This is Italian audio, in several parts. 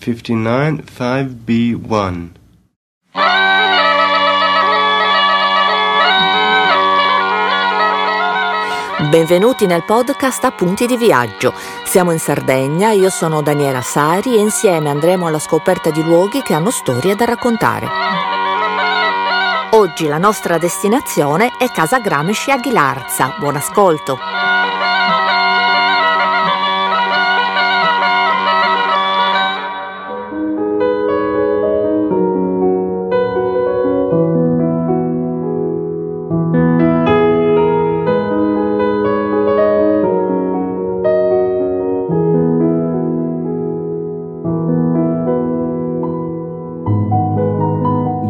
59 5B1 Benvenuti nel podcast Appunti di viaggio. Siamo in Sardegna, io sono Daniela Sari e insieme andremo alla scoperta di luoghi che hanno storie da raccontare. Oggi la nostra destinazione è Casa Gramsci a Ghilarza. Buon ascolto!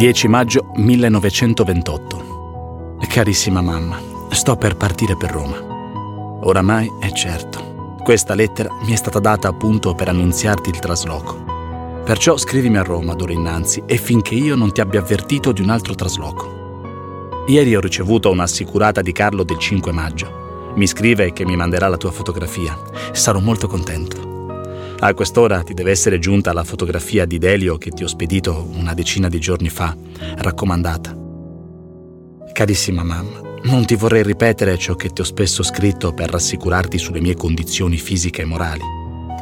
10 maggio 1928. Carissima mamma, sto per partire per Roma. Oramai è certo. Questa lettera mi è stata data appunto per annunziarti il trasloco. Perciò scrivimi a Roma d'ora innanzi e finché io non ti abbia avvertito di un altro trasloco. Ieri ho ricevuto un'assicurata di Carlo del 5 maggio. Mi scrive che mi manderà la tua fotografia. Sarò molto contento. A quest'ora ti deve essere giunta la fotografia di Delio che ti ho spedito una decina di giorni fa, raccomandata. Carissima mamma, non ti vorrei ripetere ciò che ti ho spesso scritto per rassicurarti sulle mie condizioni fisiche e morali.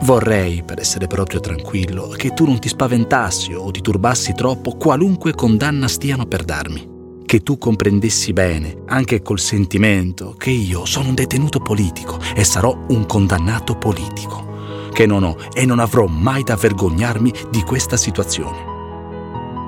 Vorrei, per essere proprio tranquillo, che tu non ti spaventassi o ti turbassi troppo qualunque condanna stiano per darmi. Che tu comprendessi bene, anche col sentimento, che io sono un detenuto politico e sarò un condannato politico che non ho e non avrò mai da vergognarmi di questa situazione.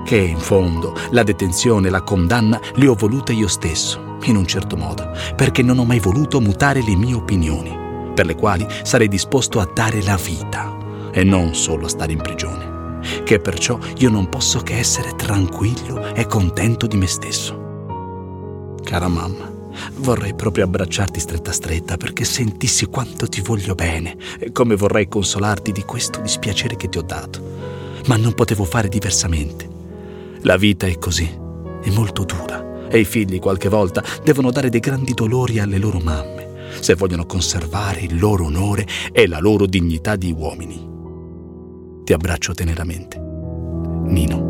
Che in fondo la detenzione e la condanna le ho volute io stesso, in un certo modo, perché non ho mai voluto mutare le mie opinioni, per le quali sarei disposto a dare la vita e non solo a stare in prigione, che perciò io non posso che essere tranquillo e contento di me stesso. Cara mamma, Vorrei proprio abbracciarti stretta stretta perché sentissi quanto ti voglio bene e come vorrei consolarti di questo dispiacere che ti ho dato. Ma non potevo fare diversamente. La vita è così, è molto dura e i figli qualche volta devono dare dei grandi dolori alle loro mamme se vogliono conservare il loro onore e la loro dignità di uomini. Ti abbraccio teneramente. Nino.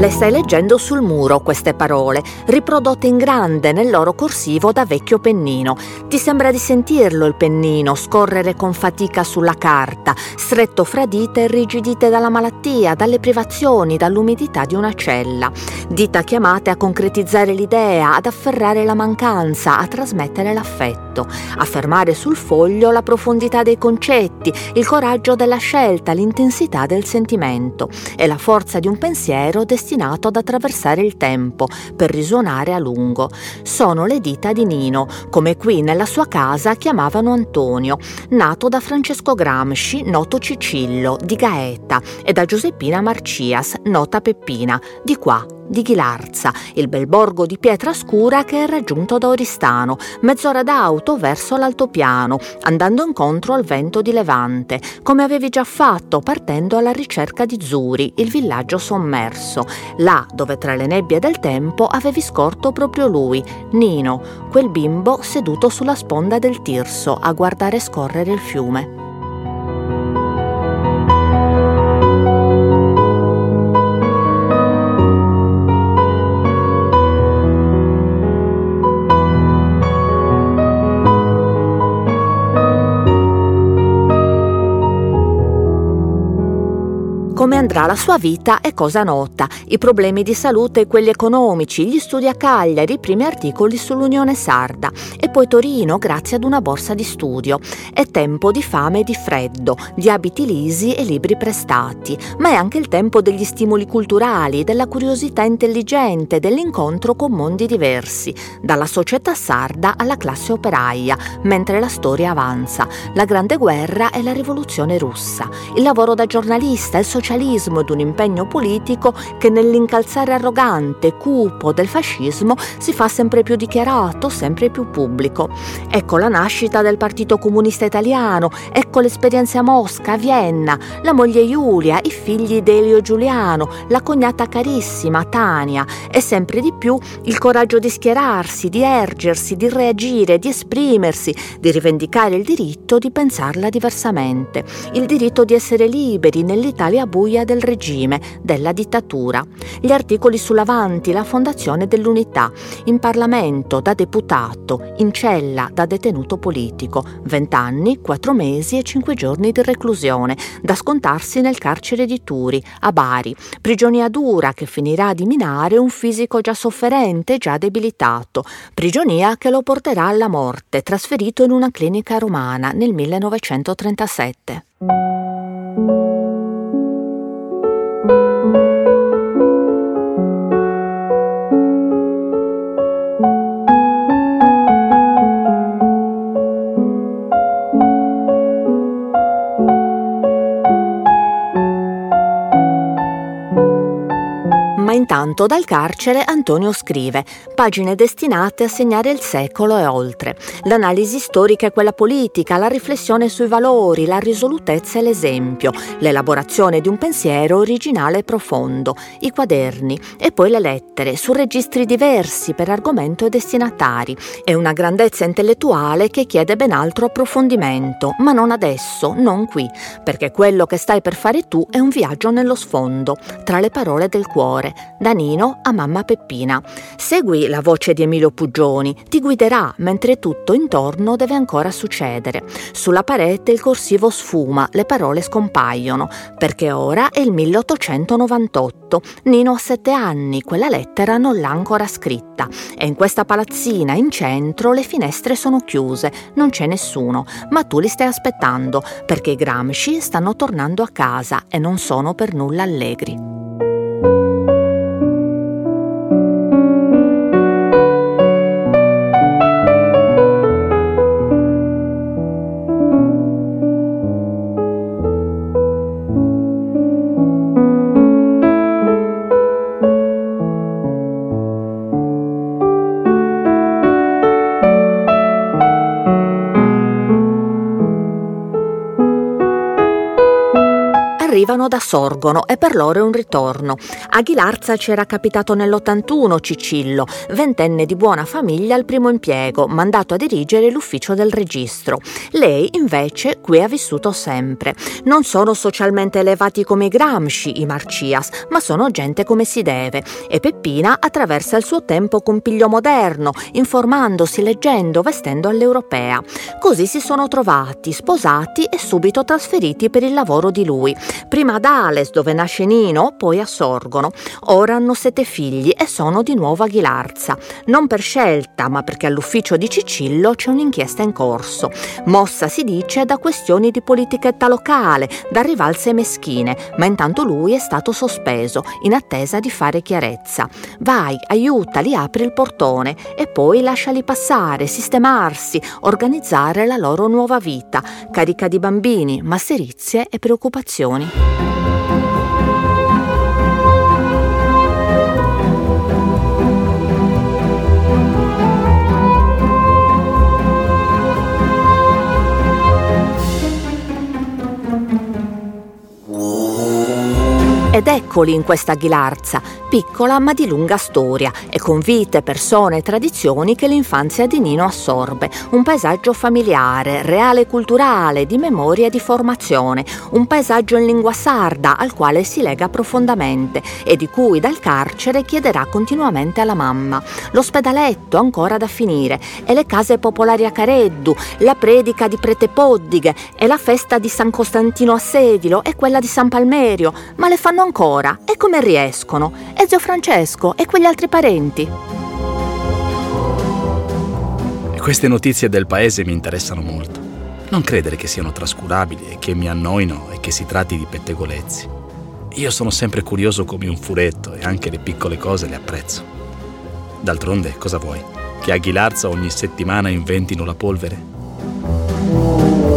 Le stai leggendo sul muro queste parole, riprodotte in grande nel loro corsivo da vecchio pennino. Ti sembra di sentirlo il pennino scorrere con fatica sulla carta, stretto fra dita irrigidite dalla malattia, dalle privazioni, dall'umidità di una cella. Dita chiamate a concretizzare l'idea, ad afferrare la mancanza, a trasmettere l'affetto, a fermare sul foglio la profondità dei concetti, il coraggio della scelta, l'intensità del sentimento e la forza di un pensiero destinato ad attraversare il tempo per risuonare a lungo. Sono le dita di Nino, come qui nella sua casa chiamavano Antonio, nato da Francesco Gramsci, noto Cicillo, di Gaeta, e da Giuseppina Marcias, nota Peppina, di qua di Ghilarza, il bel borgo di pietra scura che è raggiunto da Oristano, mezz'ora d'auto verso l'altopiano, andando incontro al vento di Levante, come avevi già fatto partendo alla ricerca di Zuri, il villaggio sommerso, là dove tra le nebbie del tempo avevi scorto proprio lui, Nino, quel bimbo seduto sulla sponda del Tirso a guardare scorrere il fiume. Andrà la sua vita è cosa nota. I problemi di salute e quelli economici, gli studi a Cagliari, i primi articoli sull'Unione Sarda e poi Torino grazie ad una borsa di studio. È tempo di fame e di freddo, di abiti lisi e libri prestati, ma è anche il tempo degli stimoli culturali, della curiosità intelligente, dell'incontro con mondi diversi, dalla società sarda alla classe operaia, mentre la storia avanza, la Grande Guerra e la Rivoluzione russa, il lavoro da giornalista, il socialista socialismo ed un impegno politico che nell'incalzare arrogante, cupo del fascismo si fa sempre più dichiarato, sempre più pubblico. Ecco la nascita del Partito Comunista Italiano, ecco l'esperienza a Mosca, a Vienna, la moglie Giulia, i figli Delio Giuliano, la cognata carissima Tania e sempre di più il coraggio di schierarsi, di ergersi, di reagire, di esprimersi, di rivendicare il diritto di pensarla diversamente, il diritto di essere liberi nell'Italia buia del regime, della dittatura. Gli articoli sull'avanti, la fondazione dell'unità, in Parlamento da deputato, in cella da detenuto politico, 20 anni, 4 mesi e 5 giorni di reclusione, da scontarsi nel carcere di Turi, a Bari, prigionia dura che finirà di minare un fisico già sofferente, già debilitato, prigionia che lo porterà alla morte, trasferito in una clinica romana nel 1937. Intanto dal carcere Antonio scrive, pagine destinate a segnare il secolo e oltre. L'analisi storica e quella politica, la riflessione sui valori, la risolutezza e l'esempio, l'elaborazione di un pensiero originale e profondo, i quaderni e poi le lettere, su registri diversi per argomento e destinatari. È una grandezza intellettuale che chiede ben altro approfondimento, ma non adesso, non qui, perché quello che stai per fare tu è un viaggio nello sfondo, tra le parole del cuore da Nino a mamma Peppina. Segui la voce di Emilio Puggioni, ti guiderà mentre tutto intorno deve ancora succedere. Sulla parete il corsivo sfuma, le parole scompaiono, perché ora è il 1898. Nino ha sette anni, quella lettera non l'ha ancora scritta. E in questa palazzina in centro le finestre sono chiuse, non c'è nessuno, ma tu li stai aspettando, perché i Gramsci stanno tornando a casa e non sono per nulla allegri. Arrivano da Sorgono e per loro è un ritorno. A Ghilarza c'era capitato nell'81 Cicillo, ventenne di buona famiglia al primo impiego, mandato a dirigere l'ufficio del registro. Lei invece qui ha vissuto sempre. Non sono socialmente elevati come i Gramsci, i Marcias, ma sono gente come si deve. E Peppina attraversa il suo tempo con piglio moderno, informandosi, leggendo, vestendo all'europea. Così si sono trovati, sposati e subito trasferiti per il lavoro di lui prima ad Ales dove nasce Nino, poi a Sorgono. Ora hanno sette figli e sono di nuovo a Ghilarza. Non per scelta, ma perché all'ufficio di Cicillo c'è un'inchiesta in corso. Mossa si dice da questioni di politichetta locale, da rivalse meschine, ma intanto lui è stato sospeso, in attesa di fare chiarezza. Vai, aiutali, apri il portone e poi lasciali passare, sistemarsi, organizzare la loro nuova vita, carica di bambini, masserizie e preoccupazioni. Thank you. Ed eccoli in questa Ghilarza, piccola ma di lunga storia e con vite, persone e tradizioni che l'infanzia di Nino assorbe. Un paesaggio familiare, reale e culturale, di memoria e di formazione. Un paesaggio in lingua sarda al quale si lega profondamente e di cui dal carcere chiederà continuamente alla mamma. L'ospedaletto ancora da finire e le case popolari a Careddu, la predica di Prete Poddighe e la festa di San Costantino a Sedilo e quella di San Palmerio, ma le fanno ancora e come riescono? E zio Francesco e quegli altri parenti? Queste notizie del paese mi interessano molto. Non credere che siano trascurabili e che mi annoino e che si tratti di pettegolezzi. Io sono sempre curioso come un furetto e anche le piccole cose le apprezzo. D'altronde, cosa vuoi? Che a Ghilarza ogni settimana inventino la polvere?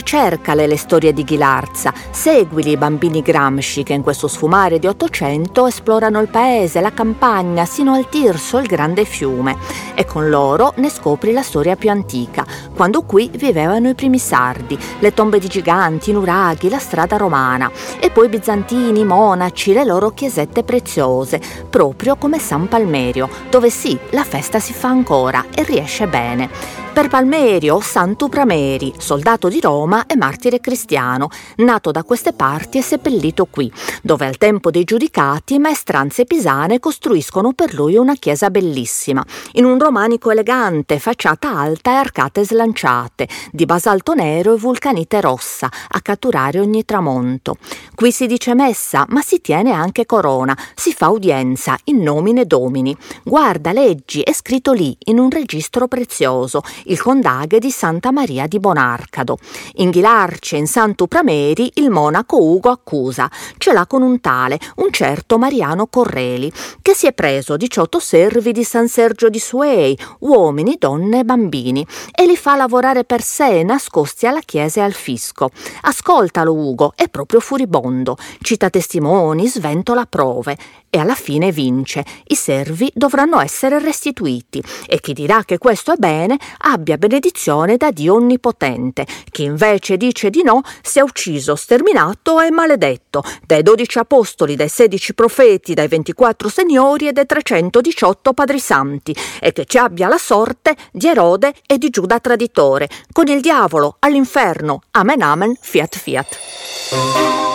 Cercale le storie di Ghilarza, seguili i bambini Gramsci che in questo sfumare di Ottocento esplorano il paese, la campagna, sino al Tirso, il grande fiume. E con loro ne scopri la storia più antica, quando qui vivevano i primi sardi, le tombe di giganti, i nuraghi, la strada romana, e poi bizantini, monaci, le loro chiesette preziose, proprio come San Palmerio, dove sì, la festa si fa ancora e riesce bene. Per Palmerio, Santo Prameri, soldato di Roma e martire cristiano, nato da queste parti e seppellito qui, dove al tempo dei giudicati maestranze pisane costruiscono per lui una chiesa bellissima, in un romanico elegante, facciata alta e arcate slanciate, di basalto nero e vulcanite rossa, a catturare ogni tramonto. Qui si dice messa, ma si tiene anche corona, si fa udienza in nomine domini. Guarda, leggi, è scritto lì, in un registro prezioso, il condaghe di Santa Maria di Bonarcado. In Ghilarce, in Santo Prameri, il monaco Ugo accusa, ce l'ha con un tale, un certo Mariano Correli, che si è preso 18 servi di San Sergio di Suei, uomini, donne e bambini, e li fa lavorare per sé, nascosti alla chiesa e al fisco. Ascoltalo Ugo, è proprio furibondo, cita testimoni, sventola prove, e alla fine vince. I servi dovranno essere restituiti e chi dirà che questo è bene abbia benedizione da Dio Onnipotente. Chi invece dice di no sia ucciso, sterminato e maledetto dai dodici apostoli, dai sedici profeti, dai ventiquattro signori e dai trecentodiciotto padri santi e che ci abbia la sorte di Erode e di Giuda traditore, con il diavolo all'inferno. Amen amen, fiat fiat.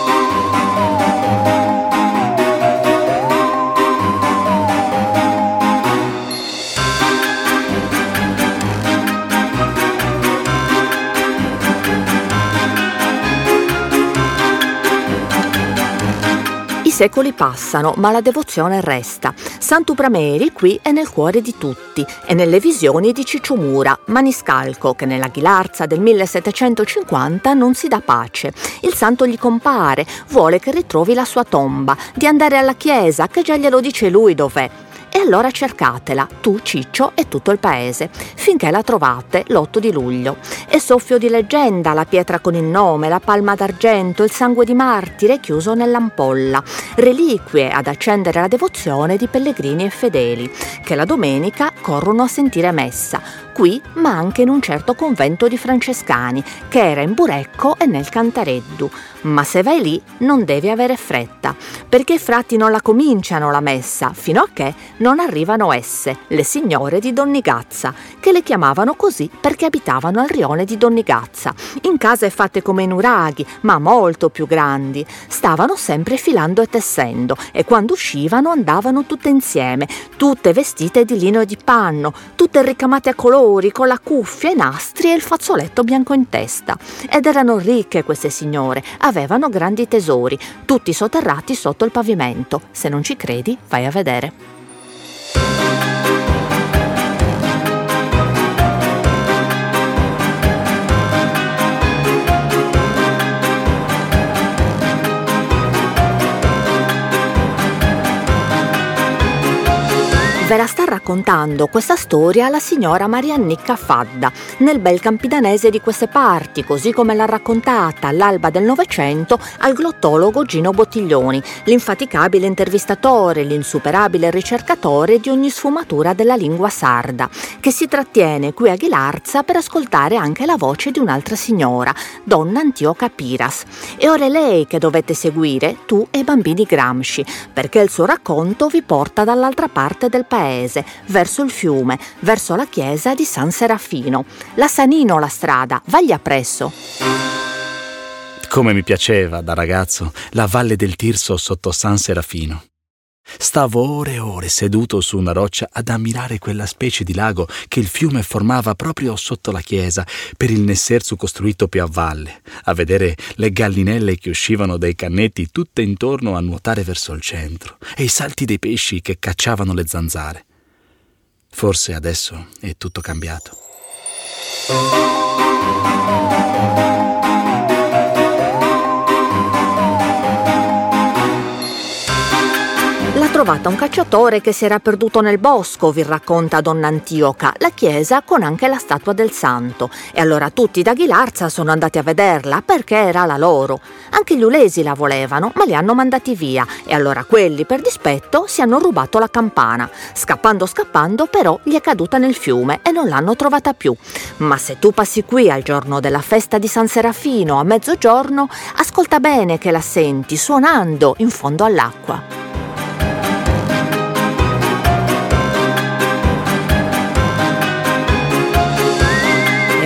Secoli passano, ma la devozione resta. Santu Prameri qui è nel cuore di tutti e nelle visioni di Ciccio Mura, maniscalco che nella Ghilarza del 1750 non si dà pace. Il santo gli compare, vuole che ritrovi la sua tomba, di andare alla chiesa, che già glielo dice lui dov'è. Allora cercatela, tu, Ciccio e tutto il paese, finché la trovate l'8 di luglio. È soffio di leggenda la pietra con il nome, la palma d'argento, il sangue di martire chiuso nell'ampolla, reliquie ad accendere la devozione di pellegrini e fedeli, che la domenica corrono a sentire messa, qui ma anche in un certo convento di francescani, che era in Burecco e nel Cantareddu ma se vai lì non devi avere fretta, perché i frati non la cominciano la messa fino a che non arrivano esse, le signore di Donnigazza, che le chiamavano così perché abitavano al rione di Donnigazza, in case fatte come nuraghi, ma molto più grandi. Stavano sempre filando e tessendo e quando uscivano andavano tutte insieme, tutte vestite di lino e di panno, tutte ricamate a colori, con la cuffia, i nastri e il fazzoletto bianco in testa. Ed erano ricche queste signore, avevano grandi tesori, tutti sotterrati sotto il pavimento. Se non ci credi, vai a vedere. Ve la sta raccontando questa storia la signora Mariannicca Fadda, nel bel campidanese di queste parti, così come l'ha raccontata all'alba del Novecento al glottologo Gino Bottiglioni, l'infaticabile intervistatore, l'insuperabile ricercatore di ogni sfumatura della lingua sarda, che si trattiene qui a Ghilarza per ascoltare anche la voce di un'altra signora, donna Antioca Piras. E ora è lei che dovete seguire, tu e i bambini Gramsci, perché il suo racconto vi porta dall'altra parte del paese paese, verso il fiume, verso la chiesa di San Serafino. La Sanino la strada, vagli appresso. Come mi piaceva da ragazzo la valle del Tirso sotto San Serafino. Stavo ore e ore seduto su una roccia ad ammirare quella specie di lago che il fiume formava proprio sotto la chiesa per il Nesserzu costruito più a valle, a vedere le gallinelle che uscivano dai cannetti tutte intorno a nuotare verso il centro e i salti dei pesci che cacciavano le zanzare. Forse adesso è tutto cambiato. Trovata un cacciatore che si era perduto nel bosco, vi racconta donna Antioca, la chiesa con anche la statua del santo. E allora tutti da Ghilarza sono andati a vederla perché era la loro. Anche gli ulesi la volevano, ma li hanno mandati via e allora quelli per dispetto si hanno rubato la campana. Scappando scappando però gli è caduta nel fiume e non l'hanno trovata più. Ma se tu passi qui al giorno della festa di San Serafino a mezzogiorno, ascolta bene che la senti suonando in fondo all'acqua.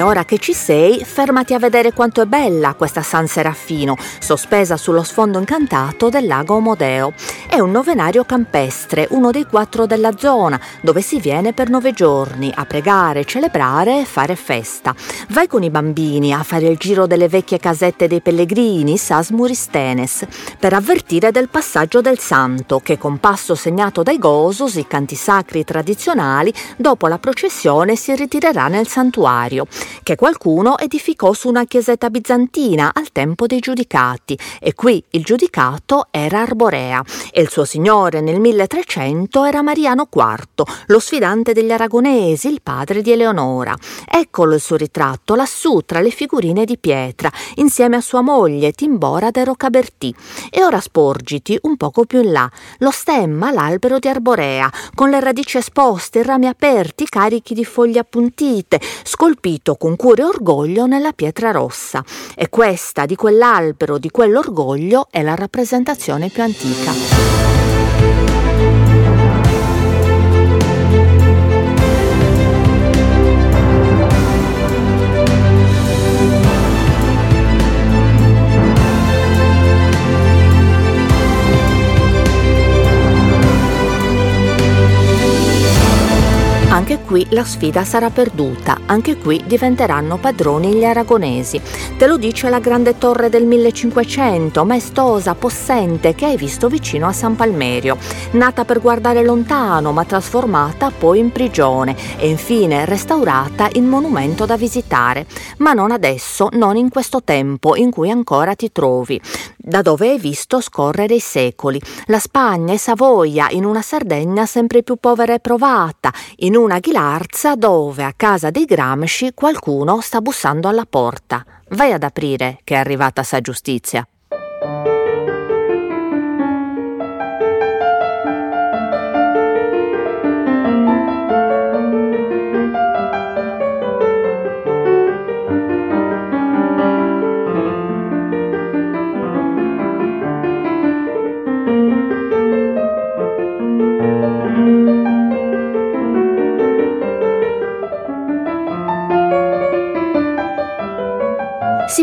Ora che ci sei, fermati a vedere quanto è bella questa San Serafino, sospesa sullo sfondo incantato del lago Omodeo. È un novenario campestre, uno dei quattro della zona, dove si viene per nove giorni a pregare, celebrare e fare festa. Vai con i bambini a fare il giro delle vecchie casette dei pellegrini, Sasmuristenes, per avvertire del passaggio del santo, che con passo segnato dai gosos, i canti sacri tradizionali, dopo la processione si ritirerà nel santuario che qualcuno edificò su una chiesetta bizantina al tempo dei giudicati e qui il giudicato era Arborea e il suo signore nel 1300 era Mariano IV, lo sfidante degli aragonesi, il padre di Eleonora. Eccolo il suo ritratto lassù tra le figurine di pietra, insieme a sua moglie Timbora de Rocabertì. E ora sporgiti un poco più in là, lo stemma l'albero di Arborea, con le radici esposte, i rami aperti, carichi di foglie appuntite, scolpito con cura e orgoglio nella pietra rossa. E questa di quell'albero, di quell'orgoglio, è la rappresentazione più antica. Anche qui la sfida sarà perduta, anche qui diventeranno padroni gli aragonesi. Te lo dice la grande torre del 1500, maestosa, possente, che hai visto vicino a San Palmerio, nata per guardare lontano, ma trasformata poi in prigione e infine restaurata in monumento da visitare. Ma non adesso, non in questo tempo in cui ancora ti trovi da dove hai visto scorrere i secoli. La Spagna e Savoia in una Sardegna sempre più povera e provata, in una Ghilarza dove a casa dei Gramsci qualcuno sta bussando alla porta. Vai ad aprire che è arrivata sa giustizia.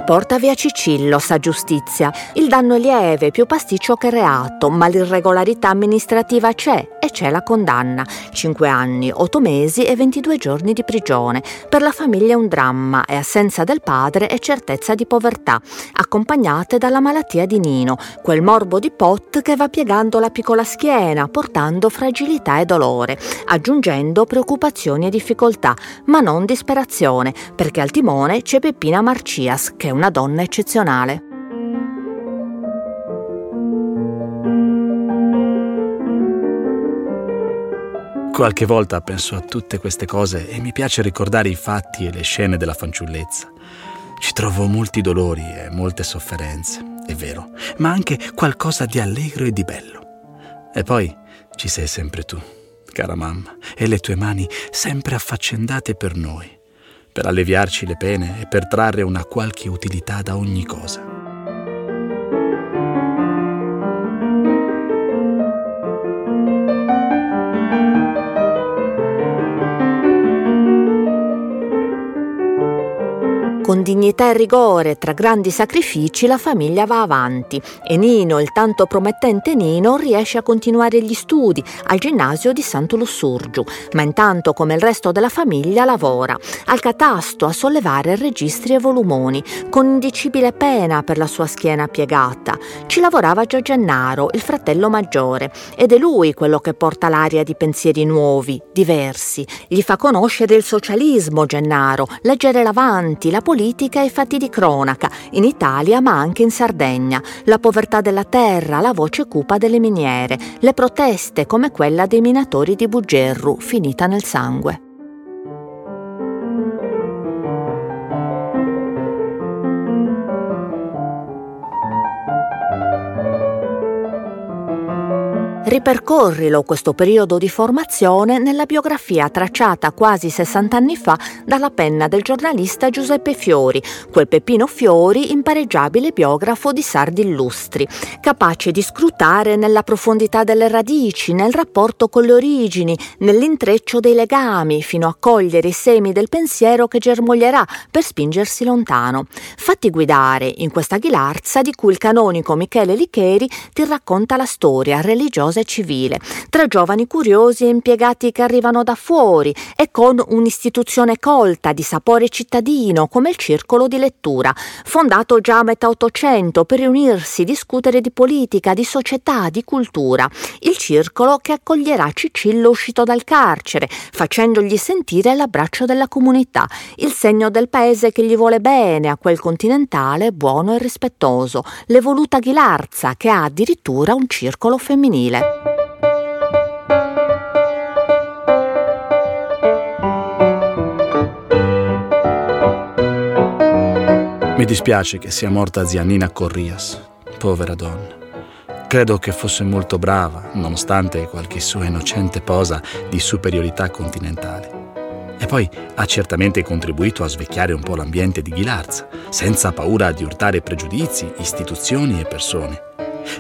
Porta via Cicillo, sa giustizia. Il danno è lieve, più pasticcio che reato, ma l'irregolarità amministrativa c'è e c'è la condanna. 5 anni, 8 mesi e 22 giorni di prigione. Per la famiglia è un dramma, è assenza del padre e certezza di povertà, accompagnate dalla malattia di Nino, quel morbo di Pot che va piegando la piccola schiena, portando fragilità e dolore, aggiungendo preoccupazioni e difficoltà, ma non disperazione, perché al timone c'è Peppina Marcias, che è una donna eccezionale. Qualche volta penso a tutte queste cose e mi piace ricordare i fatti e le scene della fanciullezza. Ci trovo molti dolori e molte sofferenze, è vero, ma anche qualcosa di allegro e di bello. E poi ci sei sempre tu, cara mamma, e le tue mani sempre affaccendate per noi per alleviarci le pene e per trarre una qualche utilità da ogni cosa. Con dignità e rigore, tra grandi sacrifici, la famiglia va avanti e Nino, il tanto promettente Nino, riesce a continuare gli studi al ginnasio di Santo Lussurgiu, ma intanto, come il resto della famiglia, lavora al catasto a sollevare registri e volumoni, con indicibile pena per la sua schiena piegata. Ci lavorava Gio Gennaro, il fratello maggiore, ed è lui quello che porta l'aria di pensieri nuovi, diversi. Gli fa conoscere il socialismo, Gennaro, leggere l'avanti, la politica politica e fatti di cronaca, in Italia ma anche in Sardegna, la povertà della terra, la voce cupa delle miniere, le proteste come quella dei minatori di Bugerru, finita nel sangue. Ripercorrilo questo periodo di formazione nella biografia tracciata quasi 60 anni fa dalla penna del giornalista Giuseppe Fiori, quel Peppino Fiori impareggiabile biografo di sardi illustri, capace di scrutare nella profondità delle radici, nel rapporto con le origini, nell'intreccio dei legami, fino a cogliere i semi del pensiero che germoglierà per spingersi lontano. Fatti guidare in questa ghilarza di cui il canonico Michele Licheri ti racconta la storia religiosa civile, tra giovani curiosi e impiegati che arrivano da fuori e con un'istituzione colta di sapore cittadino come il circolo di lettura, fondato già a metà Ottocento per riunirsi, discutere di politica, di società, di cultura. Il circolo che accoglierà Cicillo uscito dal carcere, facendogli sentire l'abbraccio della comunità, il segno del paese che gli vuole bene a quel continentale buono e rispettoso, l'evoluta Ghilarza che ha addirittura un circolo femminile. Mi dispiace che sia morta zia Nina Corrias, povera donna. Credo che fosse molto brava, nonostante qualche sua innocente posa di superiorità continentale. E poi ha certamente contribuito a svecchiare un po' l'ambiente di Ghilarza, senza paura di urtare pregiudizi, istituzioni e persone.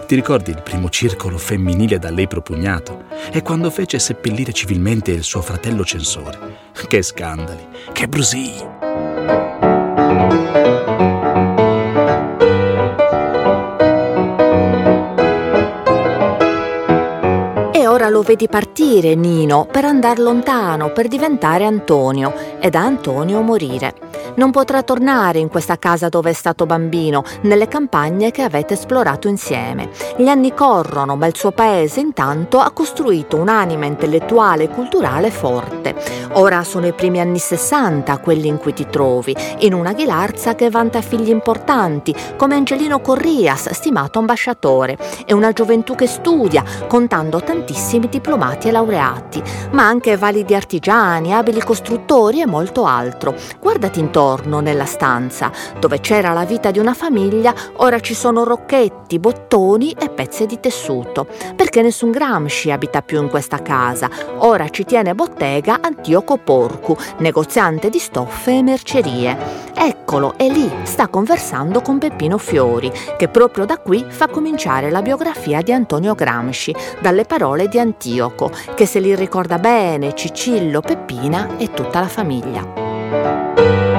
Ti ricordi il primo circolo femminile da lei propugnato? E quando fece seppellire civilmente il suo fratello censore? Che scandali, che brusii! E ora lo vedi partire, Nino, per andare lontano, per diventare Antonio e da Antonio morire. Non potrà tornare in questa casa dove è stato bambino, nelle campagne che avete esplorato insieme. Gli anni corrono, ma il suo paese intanto ha costruito un'anima intellettuale e culturale forte. Ora sono i primi anni 60 quelli in cui ti trovi, in una Ghilarza che vanta figli importanti, come Angelino Corrias, stimato ambasciatore, e una gioventù che studia, contando tantissimi diplomati e laureati, ma anche validi artigiani, abili costruttori e molto altro. Guardati intorno intorno nella stanza. Dove c'era la vita di una famiglia, ora ci sono rocchetti, bottoni e pezzi di tessuto. Perché nessun Gramsci abita più in questa casa. Ora ci tiene bottega Antioco Porcu, negoziante di stoffe e mercerie. Eccolo, è lì, sta conversando con Peppino Fiori, che proprio da qui fa cominciare la biografia di Antonio Gramsci, dalle parole di Antioco, che se li ricorda bene Cicillo, Peppina e tutta la famiglia.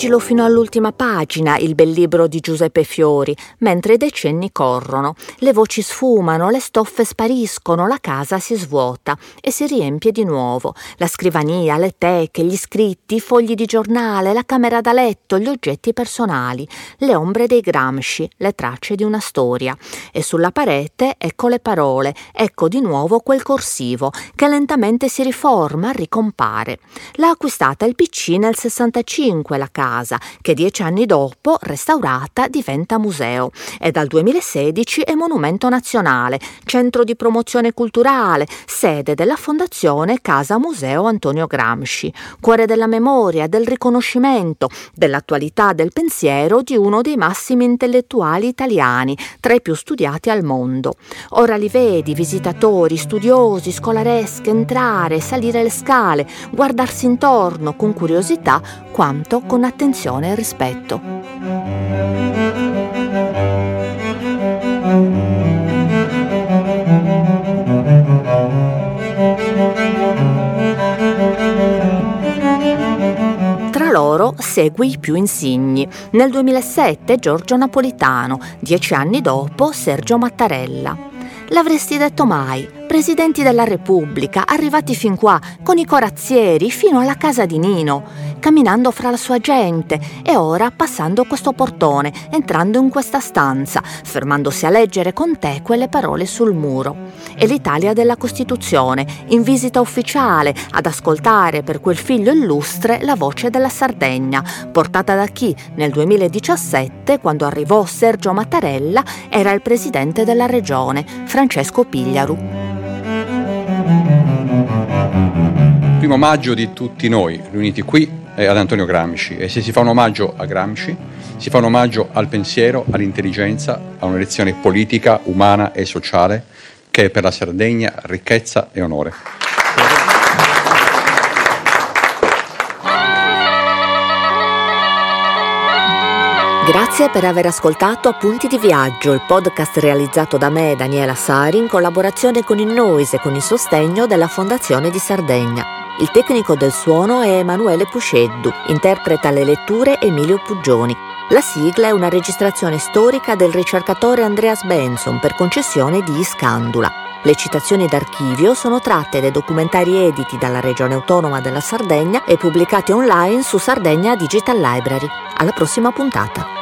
Leggilo fino all'ultima pagina, il bel libro di Giuseppe Fiori, mentre i decenni corrono, le voci sfumano, le stoffe spariscono, la casa si svuota e si riempie di nuovo. La scrivania, le teche, gli scritti, i fogli di giornale, la camera da letto, gli oggetti personali, le ombre dei Gramsci, le tracce di una storia. E sulla parete ecco le parole, ecco di nuovo quel corsivo che lentamente si riforma, ricompare. L'ha acquistata il PC nel 65 la casa, che dieci anni dopo, restaurata, diventa museo e dal 2016 è monumento nazionale, centro di promozione culturale, sede della Fondazione Casa Museo Antonio Gramsci, cuore della memoria, del riconoscimento, dell'attualità del pensiero di uno dei massimi intellettuali italiani, tra i più studiati al mondo. Ora li vedi, visitatori, studiosi, scolaresche, entrare, salire le scale, guardarsi intorno con curiosità quanto con attenzione e rispetto. Tra loro segui i più insigni. Nel 2007 Giorgio Napolitano, dieci anni dopo Sergio Mattarella. L'avresti detto mai, presidenti della Repubblica, arrivati fin qua, con i corazzieri, fino alla casa di Nino, camminando fra la sua gente e ora passando questo portone, entrando in questa stanza, fermandosi a leggere con te quelle parole sul muro. E l'Italia della Costituzione, in visita ufficiale, ad ascoltare per quel figlio illustre la voce della Sardegna, portata da chi nel 2017, quando arrivò Sergio Mattarella, era il presidente della regione, Francesco Pigliaru. Primo maggio di tutti noi, riuniti qui eh, ad Antonio Gramsci e se si fa un omaggio a Gramsci, si fa un omaggio al pensiero, all'intelligenza, a una lezione politica, umana e sociale che è per la Sardegna ricchezza e onore. Grazie per aver ascoltato Appunti di Viaggio, il podcast realizzato da me, Daniela Sari, in collaborazione con il Noise e con il sostegno della Fondazione di Sardegna. Il tecnico del suono è Emanuele Pusceddu, interpreta le letture Emilio Puggioni. La sigla è una registrazione storica del ricercatore Andreas Benson per concessione di Iscandula. Le citazioni d'archivio sono tratte dai documentari editi dalla Regione Autonoma della Sardegna e pubblicati online su Sardegna Digital Library. Alla prossima puntata.